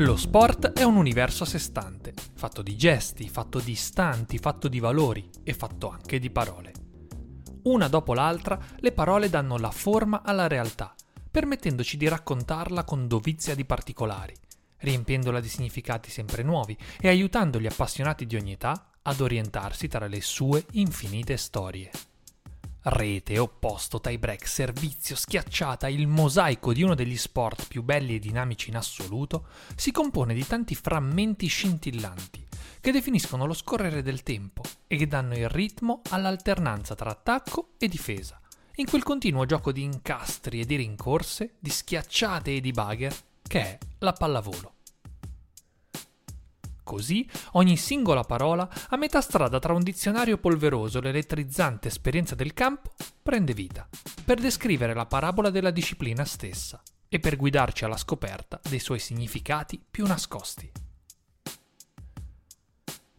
Lo sport è un universo a sé stante, fatto di gesti, fatto di istanti, fatto di valori e fatto anche di parole. Una dopo l'altra, le parole danno la forma alla realtà, permettendoci di raccontarla con dovizia di particolari, riempiendola di significati sempre nuovi e aiutando gli appassionati di ogni età ad orientarsi tra le sue infinite storie. Rete, opposto, tie break, servizio, schiacciata, il mosaico di uno degli sport più belli e dinamici in assoluto, si compone di tanti frammenti scintillanti che definiscono lo scorrere del tempo e che danno il ritmo all'alternanza tra attacco e difesa, in quel continuo gioco di incastri e di rincorse, di schiacciate e di bagger che è la pallavolo. Così ogni singola parola, a metà strada tra un dizionario polveroso e l'elettrizzante esperienza del campo, prende vita, per descrivere la parabola della disciplina stessa e per guidarci alla scoperta dei suoi significati più nascosti.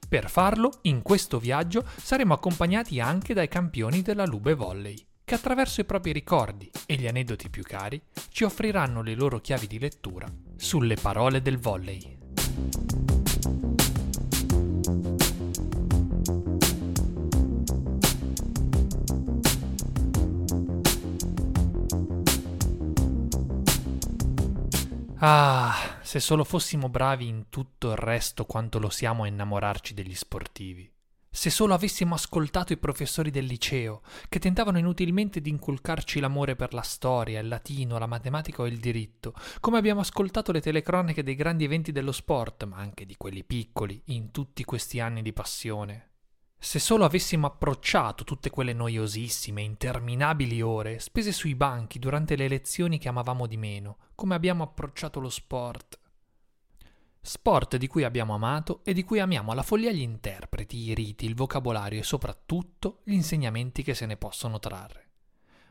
Per farlo, in questo viaggio saremo accompagnati anche dai campioni della Lube Volley, che attraverso i propri ricordi e gli aneddoti più cari ci offriranno le loro chiavi di lettura sulle parole del volley. Ah, se solo fossimo bravi in tutto il resto quanto lo siamo a innamorarci degli sportivi. Se solo avessimo ascoltato i professori del liceo, che tentavano inutilmente di inculcarci l'amore per la storia, il latino, la matematica o il diritto, come abbiamo ascoltato le telecroniche dei grandi eventi dello sport, ma anche di quelli piccoli, in tutti questi anni di passione. Se solo avessimo approcciato tutte quelle noiosissime, interminabili ore spese sui banchi durante le lezioni che amavamo di meno, come abbiamo approcciato lo sport. Sport di cui abbiamo amato e di cui amiamo alla follia gli interpreti, i riti, il vocabolario e soprattutto gli insegnamenti che se ne possono trarre.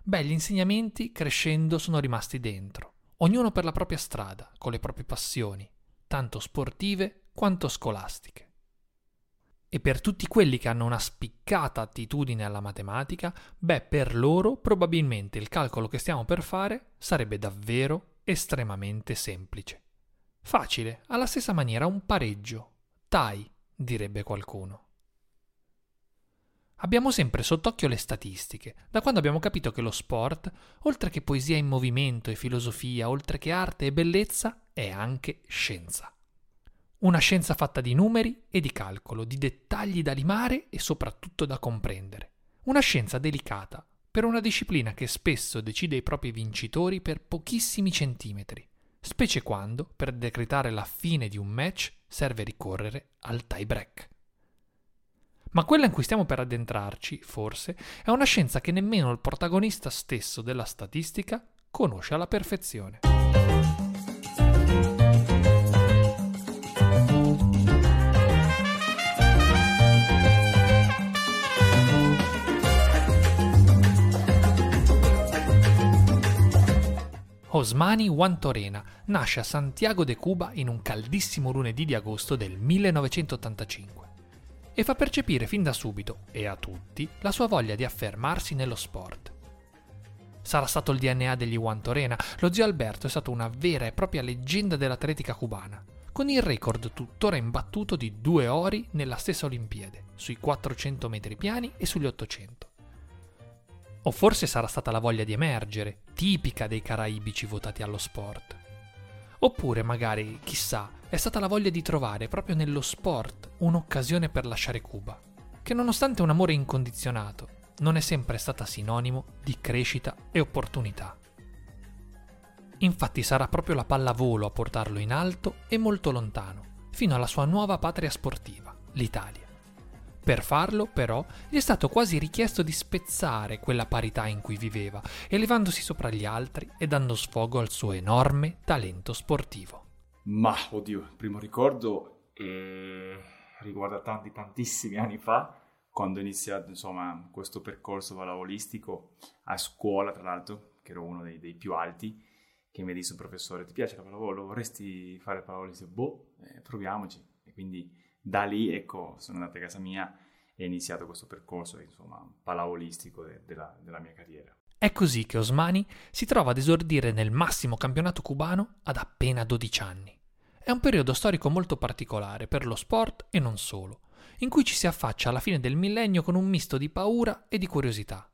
Beh, gli insegnamenti crescendo sono rimasti dentro, ognuno per la propria strada, con le proprie passioni, tanto sportive quanto scolastiche. E per tutti quelli che hanno una spiccata attitudine alla matematica, beh, per loro probabilmente il calcolo che stiamo per fare sarebbe davvero estremamente semplice. Facile, alla stessa maniera un pareggio. Tai, direbbe qualcuno. Abbiamo sempre sott'occhio le statistiche, da quando abbiamo capito che lo sport, oltre che poesia in movimento e filosofia, oltre che arte e bellezza, è anche scienza. Una scienza fatta di numeri e di calcolo, di dettagli da limare e soprattutto da comprendere. Una scienza delicata, per una disciplina che spesso decide i propri vincitori per pochissimi centimetri, specie quando, per decretare la fine di un match, serve ricorrere al tie break. Ma quella in cui stiamo per addentrarci, forse, è una scienza che nemmeno il protagonista stesso della statistica conosce alla perfezione. Osmani Wantorena nasce a Santiago de Cuba in un caldissimo lunedì di agosto del 1985 e fa percepire fin da subito, e a tutti, la sua voglia di affermarsi nello sport. Sarà stato il DNA degli Wantorena, lo zio Alberto è stato una vera e propria leggenda dell'atletica cubana, con il record tuttora imbattuto di due ori nella stessa Olimpiade, sui 400 metri piani e sugli 800. O forse sarà stata la voglia di emergere, tipica dei caraibici votati allo sport. Oppure magari, chissà, è stata la voglia di trovare proprio nello sport un'occasione per lasciare Cuba, che nonostante un amore incondizionato, non è sempre stata sinonimo di crescita e opportunità. Infatti sarà proprio la pallavolo a portarlo in alto e molto lontano, fino alla sua nuova patria sportiva, l'Italia. Per farlo, però, gli è stato quasi richiesto di spezzare quella parità in cui viveva, elevandosi sopra gli altri e dando sfogo al suo enorme talento sportivo. Ma, oddio, il primo ricordo eh, riguarda tanti, tantissimi anni fa, quando ho iniziato, insomma, questo percorso pallavolistico a scuola, tra l'altro, che ero uno dei, dei più alti, che mi disse un professore, ti piace la pallavolo? Vorresti fare pallavolo? Boh, eh, proviamoci. E quindi da lì, ecco, sono andato a casa mia e ho iniziato questo percorso, insomma, pallavolistico de- della, della mia carriera. È così che Osmani si trova ad esordire nel massimo campionato cubano ad appena 12 anni. È un periodo storico molto particolare per lo sport e non solo, in cui ci si affaccia alla fine del millennio con un misto di paura e di curiosità.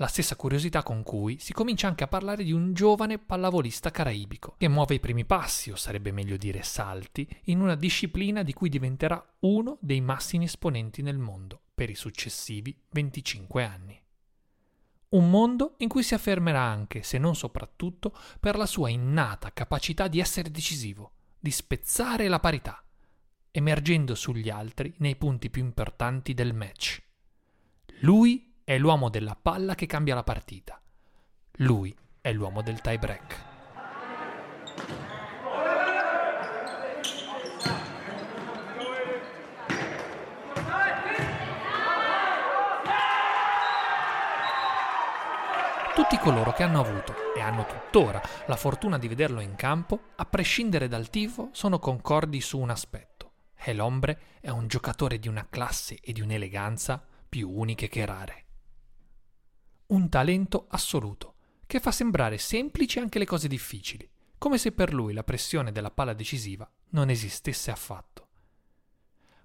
La stessa curiosità con cui si comincia anche a parlare di un giovane pallavolista caraibico, che muove i primi passi, o sarebbe meglio dire salti, in una disciplina di cui diventerà uno dei massimi esponenti nel mondo per i successivi 25 anni. Un mondo in cui si affermerà anche, se non soprattutto, per la sua innata capacità di essere decisivo, di spezzare la parità, emergendo sugli altri nei punti più importanti del match. Lui è l'uomo della palla che cambia la partita. Lui è l'uomo del tie break. Tutti coloro che hanno avuto e hanno tuttora la fortuna di vederlo in campo, a prescindere dal tifo, sono concordi su un aspetto. E l'ombre è un giocatore di una classe e di un'eleganza più uniche che rare un talento assoluto, che fa sembrare semplici anche le cose difficili, come se per lui la pressione della palla decisiva non esistesse affatto.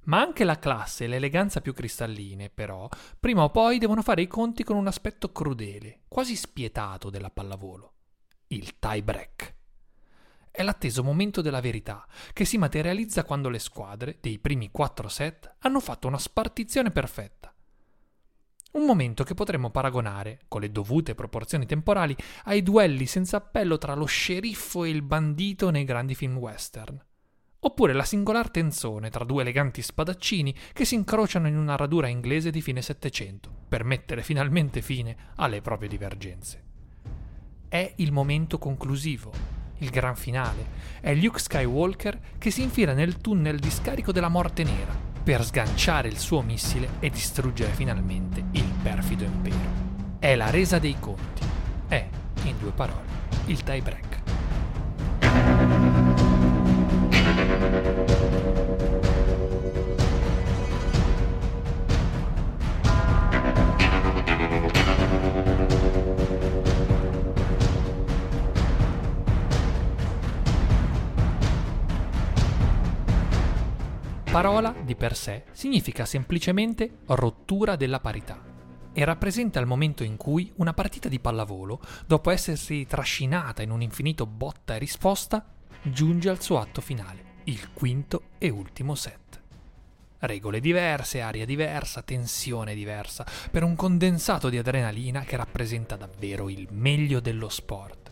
Ma anche la classe e l'eleganza più cristalline, però, prima o poi devono fare i conti con un aspetto crudele, quasi spietato della pallavolo, il tie break. È l'atteso momento della verità, che si materializza quando le squadre, dei primi quattro set, hanno fatto una spartizione perfetta un momento che potremmo paragonare, con le dovute proporzioni temporali, ai duelli senza appello tra lo sceriffo e il bandito nei grandi film western. Oppure la singolar tenzone tra due eleganti spadaccini che si incrociano in una radura inglese di fine Settecento, per mettere finalmente fine alle proprie divergenze. È il momento conclusivo, il gran finale. È Luke Skywalker che si infila nel tunnel di scarico della morte nera per sganciare il suo missile e distruggere finalmente il perfido impero. È la resa dei conti. È, in due parole, il tie break. Parola, di per sé, significa semplicemente rottura della parità e rappresenta il momento in cui una partita di pallavolo, dopo essersi trascinata in un infinito botta e risposta, giunge al suo atto finale, il quinto e ultimo set. Regole diverse, aria diversa, tensione diversa, per un condensato di adrenalina che rappresenta davvero il meglio dello sport.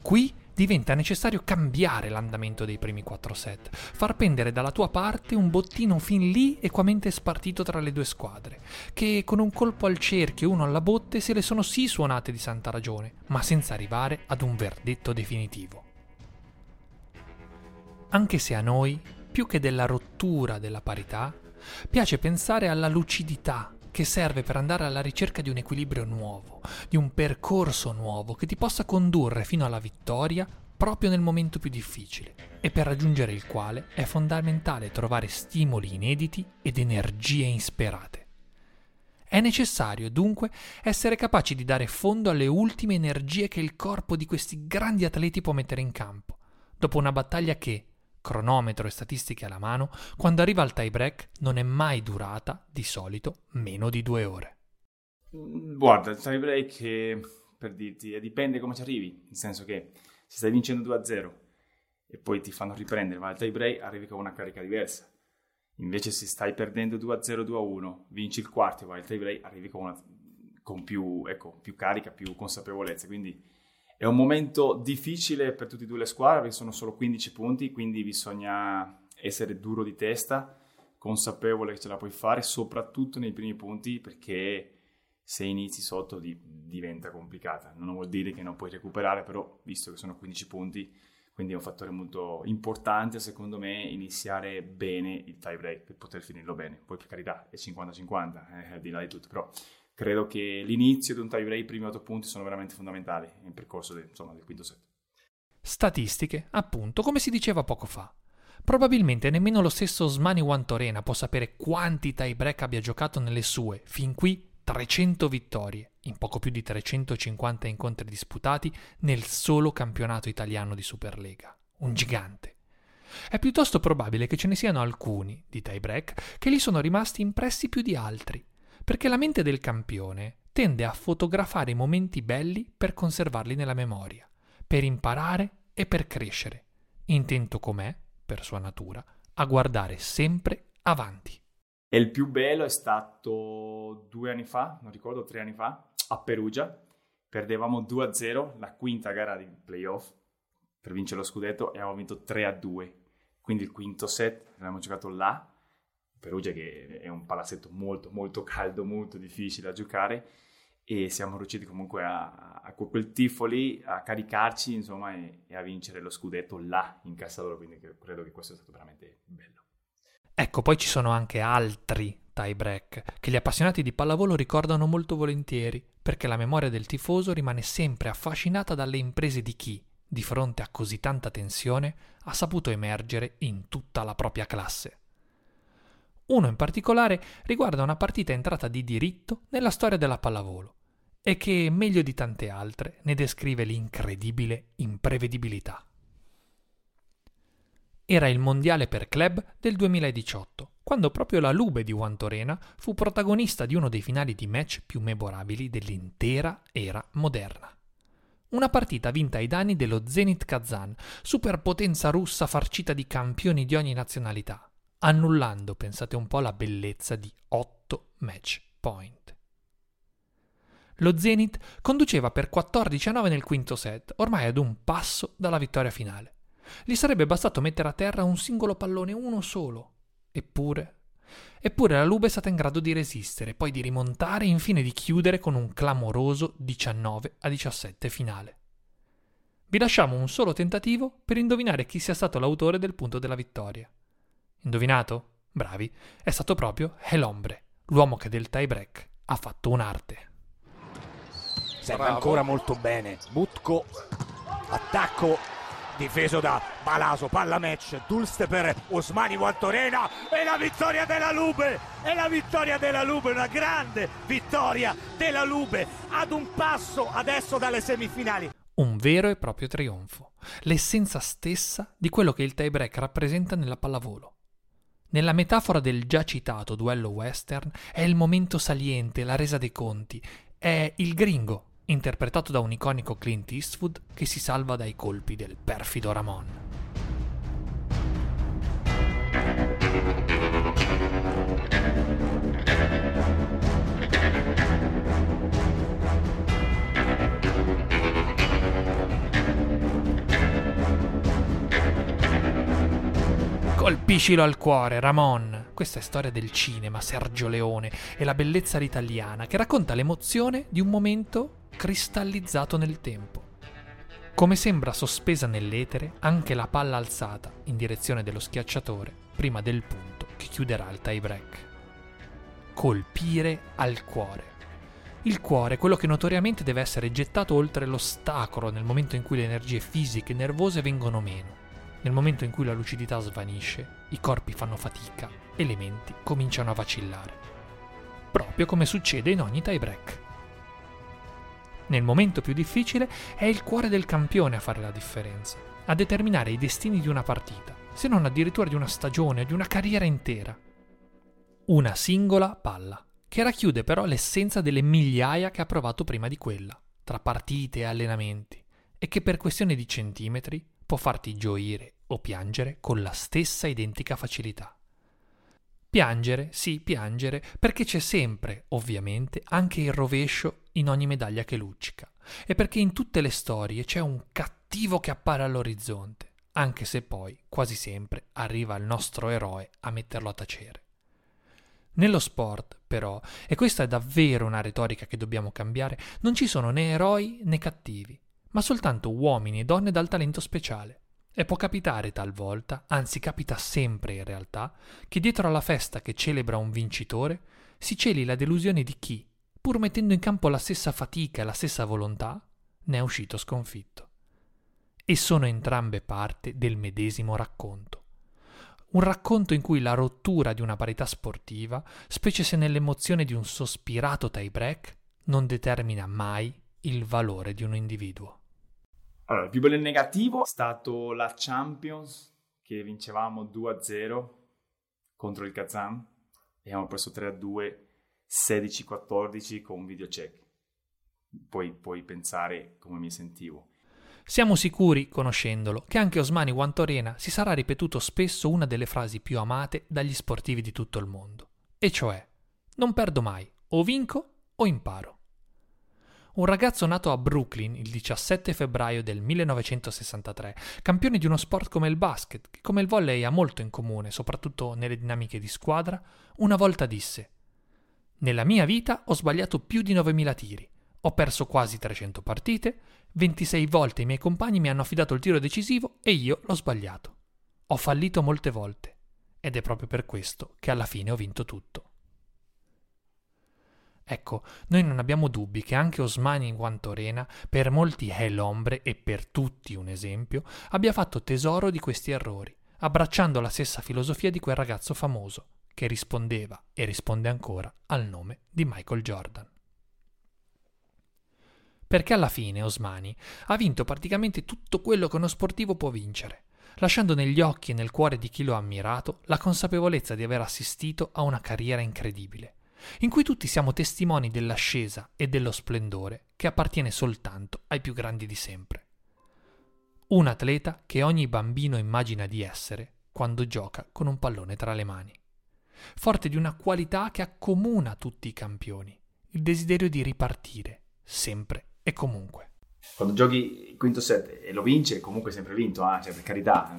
Qui diventa necessario cambiare l'andamento dei primi quattro set, far pendere dalla tua parte un bottino fin lì equamente spartito tra le due squadre, che con un colpo al cerchio e uno alla botte se le sono sì suonate di santa ragione, ma senza arrivare ad un verdetto definitivo. Anche se a noi, più che della rottura della parità, piace pensare alla lucidità che serve per andare alla ricerca di un equilibrio nuovo, di un percorso nuovo che ti possa condurre fino alla vittoria proprio nel momento più difficile e per raggiungere il quale è fondamentale trovare stimoli inediti ed energie insperate. È necessario dunque essere capaci di dare fondo alle ultime energie che il corpo di questi grandi atleti può mettere in campo, dopo una battaglia che, cronometro e statistiche alla mano, quando arriva al tie break non è mai durata, di solito, meno di due ore. Guarda, il tie break, per dirti, dipende come ci arrivi, nel senso che se stai vincendo 2-0 e poi ti fanno riprendere, ma al tie break arrivi con una carica diversa. Invece se stai perdendo 2-0, 2-1, vinci il quarto e vai al tie break, arrivi con, una, con più, ecco, più carica, più consapevolezza. Quindi È un momento difficile per tutte e due le squadre perché sono solo 15 punti, quindi bisogna essere duro di testa, consapevole che ce la puoi fare, soprattutto nei primi punti perché se inizi sotto di, diventa complicata. Non vuol dire che non puoi recuperare, però visto che sono 15 punti, quindi è un fattore molto importante secondo me iniziare bene il tie break per poter finirlo bene. Poi per carità è 50-50, eh, al di là di tutto, però credo che l'inizio di un tie break, i primi 8 punti sono veramente fondamentali nel percorso del, insomma, del quinto set. Statistiche, appunto, come si diceva poco fa. Probabilmente nemmeno lo stesso Osmani Wantorena può sapere quanti tie break abbia giocato nelle sue, fin qui, 300 vittorie, in poco più di 350 incontri disputati nel solo campionato italiano di Superlega. Un gigante. È piuttosto probabile che ce ne siano alcuni, di tie break, che gli sono rimasti impressi più di altri, perché la mente del campione tende a fotografare i momenti belli per conservarli nella memoria, per imparare e per crescere, intento com'è, per sua natura, a guardare sempre avanti. E il più bello è stato due anni fa, non ricordo, tre anni fa, a Perugia. Perdevamo 2-0 la quinta gara di playoff per vincere lo scudetto e abbiamo vinto 3-2. Quindi il quinto set l'abbiamo giocato là. Perugia che è un palazzetto molto molto caldo, molto difficile da giocare e siamo riusciti comunque a, a quel tifo lì a caricarci insomma e, e, a vincere lo scudetto là in casa loro quindi credo che questo è stato veramente bello Ecco, poi ci sono anche altri tie break che gli appassionati di pallavolo ricordano molto volentieri, perché la memoria del tifoso rimane sempre affascinata dalle imprese di chi, di fronte a così tanta tensione, ha saputo emergere in tutta la propria classe. Uno in particolare riguarda una partita entrata di diritto nella storia della pallavolo e che, meglio di tante altre, ne descrive l'incredibile imprevedibilità era il mondiale per club del 2018, quando proprio la Lube di Wantorena fu protagonista di uno dei finali di match più memorabili dell'intera era moderna. Una partita vinta ai danni dello Zenit Kazan, superpotenza russa farcita di campioni di ogni nazionalità, annullando, pensate un po', la bellezza di 8 match point. Lo Zenit conduceva per 14 a 9 nel quinto set, ormai ad un passo dalla vittoria finale. Gli sarebbe bastato mettere a terra un singolo pallone, uno solo. Eppure. Eppure la Lube è stata in grado di resistere, poi di rimontare e infine di chiudere con un clamoroso 19 a 17 finale. Vi lasciamo un solo tentativo per indovinare chi sia stato l'autore del punto della vittoria. Indovinato? Bravi, è stato proprio Helombre, l'uomo che del tie break ha fatto un'arte. Serve ancora molto bene. Butko, attacco. Difeso da Balaso, palla match, Dulste per Osmani Guantorena e la vittoria della Lube, e la vittoria della Lube, una grande vittoria della Lube. Ad un passo adesso dalle semifinali. Un vero e proprio trionfo, l'essenza stessa di quello che il tiebreak rappresenta nella pallavolo. Nella metafora del già citato duello western è il momento saliente, la resa dei conti, è il gringo interpretato da un iconico Clint Eastwood che si salva dai colpi del perfido Ramon. Colpiscilo al cuore, Ramon. Questa è storia del cinema, Sergio Leone e la bellezza all'italiana che racconta l'emozione di un momento cristallizzato nel tempo. Come sembra sospesa nell'etere anche la palla alzata in direzione dello schiacciatore prima del punto che chiuderà il tie break. Colpire al cuore. Il cuore, quello che notoriamente deve essere gettato oltre l'ostacolo nel momento in cui le energie fisiche e nervose vengono meno, nel momento in cui la lucidità svanisce, i corpi fanno fatica e le menti cominciano a vacillare. Proprio come succede in ogni tie break nel momento più difficile, è il cuore del campione a fare la differenza, a determinare i destini di una partita, se non addirittura di una stagione, di una carriera intera. Una singola palla, che racchiude però l'essenza delle migliaia che ha provato prima di quella, tra partite e allenamenti, e che per questione di centimetri può farti gioire o piangere con la stessa identica facilità. Piangere, sì, piangere, perché c'è sempre, ovviamente, anche il rovescio in ogni medaglia che luccica. e perché in tutte le storie c'è un cattivo che appare all'orizzonte, anche se poi, quasi sempre, arriva il nostro eroe a metterlo a tacere. Nello sport, però, e questa è davvero una retorica che dobbiamo cambiare, non ci sono né eroi né cattivi, ma soltanto uomini e donne dal talento speciale. E può capitare talvolta, anzi capita sempre in realtà, che dietro alla festa che celebra un vincitore si celi la delusione di chi, pur mettendo in campo la stessa fatica e la stessa volontà, ne è uscito sconfitto. E sono entrambe parte del medesimo racconto. Un racconto in cui la rottura di una parità sportiva, specie se nell'emozione di un sospirato tie break, non determina mai il valore di un individuo. Allora, il più bello negativo è stato la Champions, che vincevamo 2-0 contro il Kazan e abbiamo preso 3-2, 16-14 con un video check. Poi puoi pensare come mi sentivo. Siamo sicuri, conoscendolo, che anche Osmani Guantorena si sarà ripetuto spesso una delle frasi più amate dagli sportivi di tutto il mondo, e cioè non perdo mai, o vinco o imparo un ragazzo nato a Brooklyn il 17 febbraio del 1963, campione di uno sport come il basket, che come il volley ha molto in comune, soprattutto nelle dinamiche di squadra, una volta disse Nella mia vita ho sbagliato più di 9.000 tiri, ho perso quasi 300 partite, 26 volte i miei compagni mi hanno affidato il tiro decisivo e io l'ho sbagliato. Ho fallito molte volte ed è proprio per questo che alla fine ho vinto tutto. Ecco, noi non abbiamo dubbi che anche Osmani in Guantorena, per molti è l'ombre e per tutti un esempio, abbia fatto tesoro di questi errori, abbracciando la stessa filosofia di quel ragazzo famoso, che rispondeva e risponde ancora al nome di Michael Jordan. Perché alla fine Osmani ha vinto praticamente tutto quello che uno sportivo può vincere, lasciando negli occhi e nel cuore di chi lo ha ammirato la consapevolezza di aver assistito a una carriera incredibile in cui tutti siamo testimoni dell'ascesa e dello splendore che appartiene soltanto ai più grandi di sempre. Un atleta che ogni bambino immagina di essere quando gioca con un pallone tra le mani. Forte di una qualità che accomuna tutti i campioni, il desiderio di ripartire, sempre e comunque. Quando giochi il quinto set e lo vince, comunque sempre vinto, eh? cioè, per carità,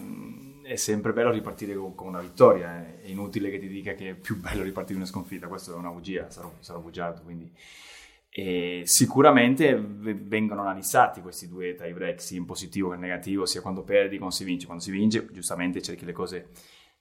è sempre bello ripartire con, con, una vittoria. Eh. È inutile che ti dica che è più bello ripartire una sconfitta, questa è una bugia, sarò, sarò bugiardo. Quindi. E sicuramente vengono analizzati questi due tie break, sia in positivo che in negativo, sia quando perdi che quando si vince. Quando si vince, giustamente cerchi le cose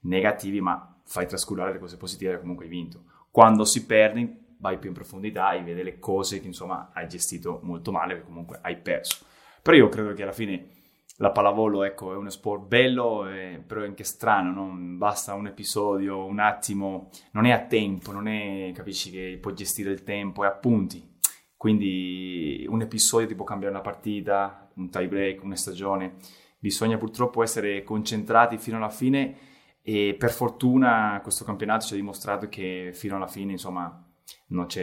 negative, ma fai trascurare le cose positive comunque hai vinto. Quando si perde, vai più in profondità e vedi le cose che insomma hai gestito molto male, che comunque hai perso. Però io credo che alla fine la pallavolo ecco, è uno sport bello, eh, però è anche strano, no? basta un episodio, un attimo, non è a tempo, non è, capisci che puoi gestire il tempo, è a punti. Quindi un episodio ti può cambiare una partita, un tie break, una stagione. Bisogna purtroppo essere concentrati fino alla fine e per fortuna questo campionato ci ha dimostrato che fino alla fine, insomma,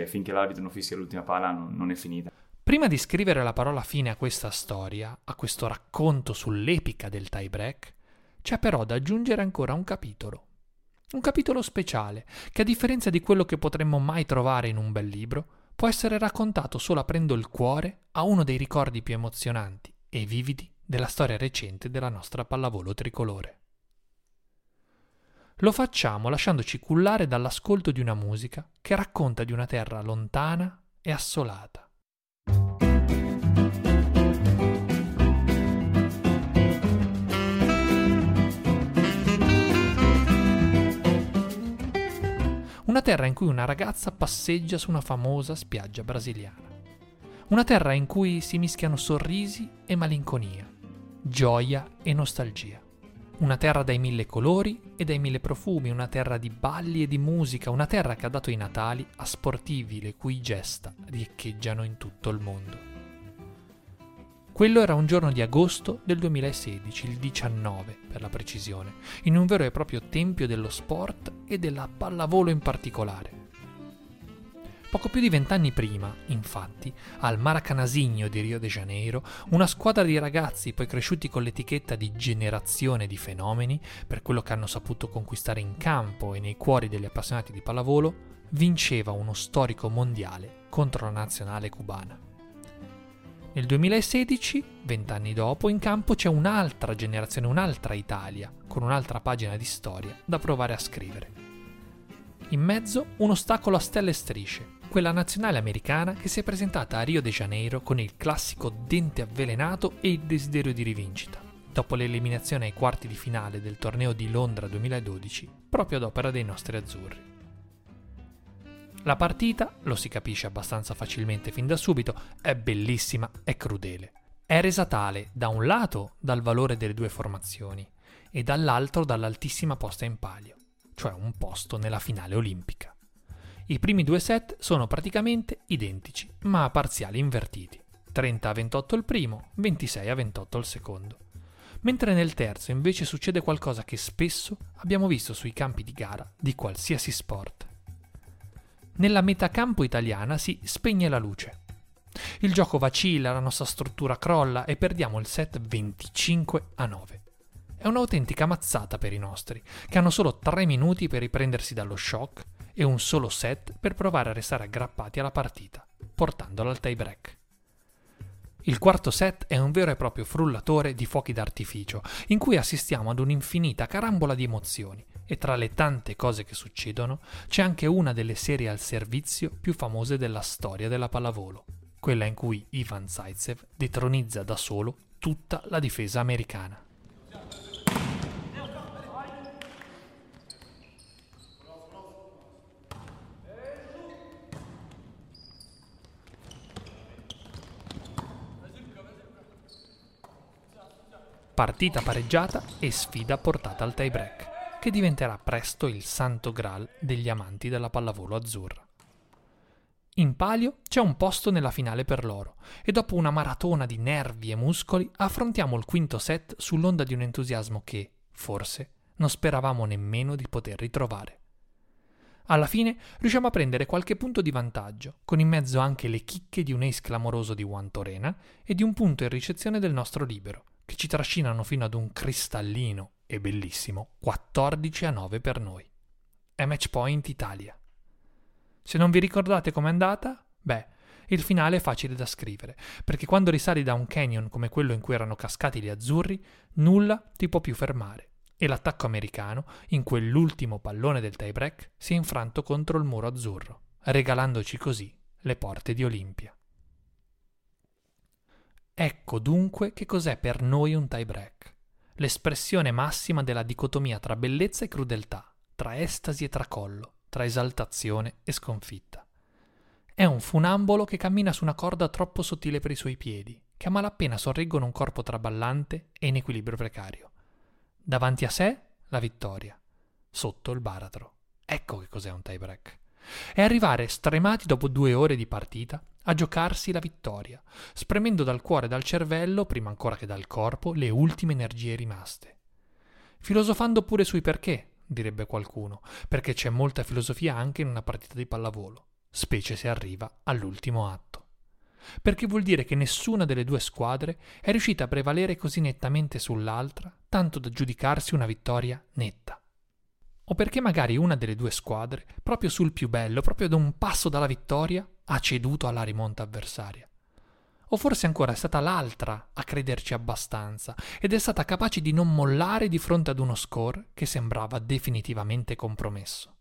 finché l'arbitro non fischia l'ultima palla non, non è finita. Prima di scrivere la parola fine a questa storia, a questo racconto sull'epica del tie break, c'è però da aggiungere ancora un capitolo. Un capitolo speciale, che a differenza di quello che potremmo mai trovare in un bel libro, può essere raccontato solo aprendo il cuore a uno dei ricordi più emozionanti e vividi della storia recente della nostra pallavolo tricolore. Lo facciamo lasciandoci cullare dall'ascolto di una musica che racconta di una terra lontana e assolata una terra in cui una ragazza passeggia su una famosa spiaggia brasiliana. Una terra in cui si mischiano sorrisi e malinconia, gioia e nostalgia. Una terra dai mille colori e dai mille profumi, una terra di balli e di musica, una terra che ha dato i Natali a sportivi le cui gesta riecheggiano in tutto il mondo. Quello era un giorno di agosto del 2016, il 19 per la precisione, in un vero e proprio tempio dello sport e della pallavolo in particolare. Poco più di vent'anni prima, infatti, al Maracanasigno di Rio de Janeiro, una squadra di ragazzi poi cresciuti con l'etichetta di generazione di fenomeni, per quello che hanno saputo conquistare in campo e nei cuori degli appassionati di pallavolo, vinceva uno storico mondiale contro la nazionale cubana. Nel 2016, vent'anni dopo, in campo c'è un'altra generazione, un'altra Italia, con un'altra pagina di storia da provare a scrivere. In mezzo un ostacolo a stelle e strisce, quella nazionale americana che si è presentata a Rio de Janeiro con il classico dente avvelenato e il desiderio di rivincita, dopo l'eliminazione ai quarti di finale del torneo di Londra 2012, proprio ad opera dei nostri azzurri. La partita, lo si capisce abbastanza facilmente fin da subito, è bellissima e crudele. È resa tale, da un lato, dal valore delle due formazioni e dall'altro dall'altissima posta in palio, cioè un posto nella finale olimpica. I primi due set sono praticamente identici, ma a parziali invertiti. 30 a 28 il primo, 26 a 28 il secondo. Mentre nel terzo invece succede qualcosa che spesso abbiamo visto sui campi di gara di qualsiasi sport. Nella metacampo italiana si spegne la luce. Il gioco vacilla, la nostra struttura crolla e perdiamo il set 25 a 9. È un'autentica mazzata per i nostri, che hanno solo 3 minuti per riprendersi dallo shock e un solo set per provare a restare aggrappati alla partita, portandola al tie break. Il quarto set è un vero e proprio frullatore di fuochi d'artificio, in cui assistiamo ad un'infinita carambola di emozioni, e tra le tante cose che succedono c'è anche una delle serie al servizio più famose della storia della pallavolo, quella in cui Ivan Zaitsev detronizza da solo tutta la difesa americana. Partita pareggiata e sfida portata al tie break che diventerà presto il santo graal degli amanti della pallavolo azzurra. In palio c'è un posto nella finale per loro e dopo una maratona di nervi e muscoli affrontiamo il quinto set sull'onda di un entusiasmo che, forse, non speravamo nemmeno di poter ritrovare. Alla fine riusciamo a prendere qualche punto di vantaggio, con in mezzo anche le chicche di un ace clamoroso di Juan Torena e di un punto in ricezione del nostro libero, che ci trascinano fino ad un cristallino e bellissimo 14 a 9 per noi. È match point Italia. Se non vi ricordate com'è andata, beh, il finale è facile da scrivere, perché quando risali da un canyon come quello in cui erano cascati gli azzurri, nulla ti può più fermare. E l'attacco americano, in quell'ultimo pallone del tiebreak, si è infranto contro il muro azzurro, regalandoci così le porte di Olimpia. Ecco dunque che cos'è per noi un tiebreak l'espressione massima della dicotomia tra bellezza e crudeltà, tra estasi e tracollo, tra esaltazione e sconfitta. È un funambolo che cammina su una corda troppo sottile per i suoi piedi, che a malapena sorreggono un corpo traballante e in equilibrio precario. Davanti a sé la vittoria, sotto il baratro. Ecco che cos'è un tiebreak. È arrivare stremati dopo due ore di partita a giocarsi la vittoria, spremendo dal cuore e dal cervello, prima ancora che dal corpo, le ultime energie rimaste. Filosofando pure sui perché, direbbe qualcuno, perché c'è molta filosofia anche in una partita di pallavolo, specie se arriva all'ultimo atto. Perché vuol dire che nessuna delle due squadre è riuscita a prevalere così nettamente sull'altra, tanto da giudicarsi una vittoria netta o perché magari una delle due squadre, proprio sul più bello, proprio da un passo dalla vittoria, ha ceduto alla rimonta avversaria. O forse ancora è stata l'altra a crederci abbastanza ed è stata capace di non mollare di fronte ad uno score che sembrava definitivamente compromesso.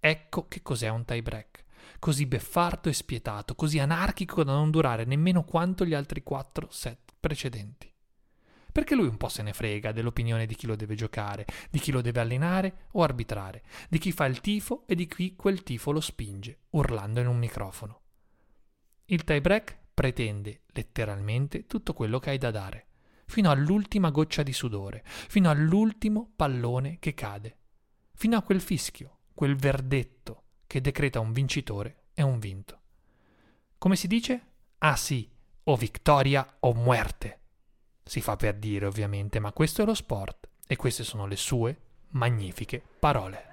Ecco che cos'è un tie break, così beffardo e spietato, così anarchico da non durare nemmeno quanto gli altri quattro set precedenti perché lui un po' se ne frega dell'opinione di chi lo deve giocare, di chi lo deve allenare o arbitrare, di chi fa il tifo e di chi quel tifo lo spinge, urlando in un microfono. Il tie break pretende, letteralmente, tutto quello che hai da dare, fino all'ultima goccia di sudore, fino all'ultimo pallone che cade, fino a quel fischio, quel verdetto che decreta un vincitore e un vinto. Come si dice? Ah sì, o vittoria o muerte. Si fa per dire ovviamente, ma questo è lo sport e queste sono le sue magnifiche parole.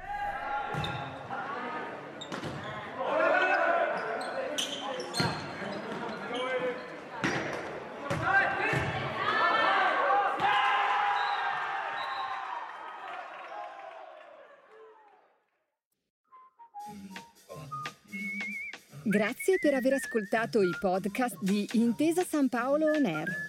Grazie per aver ascoltato i podcast di Intesa San Paolo On Air.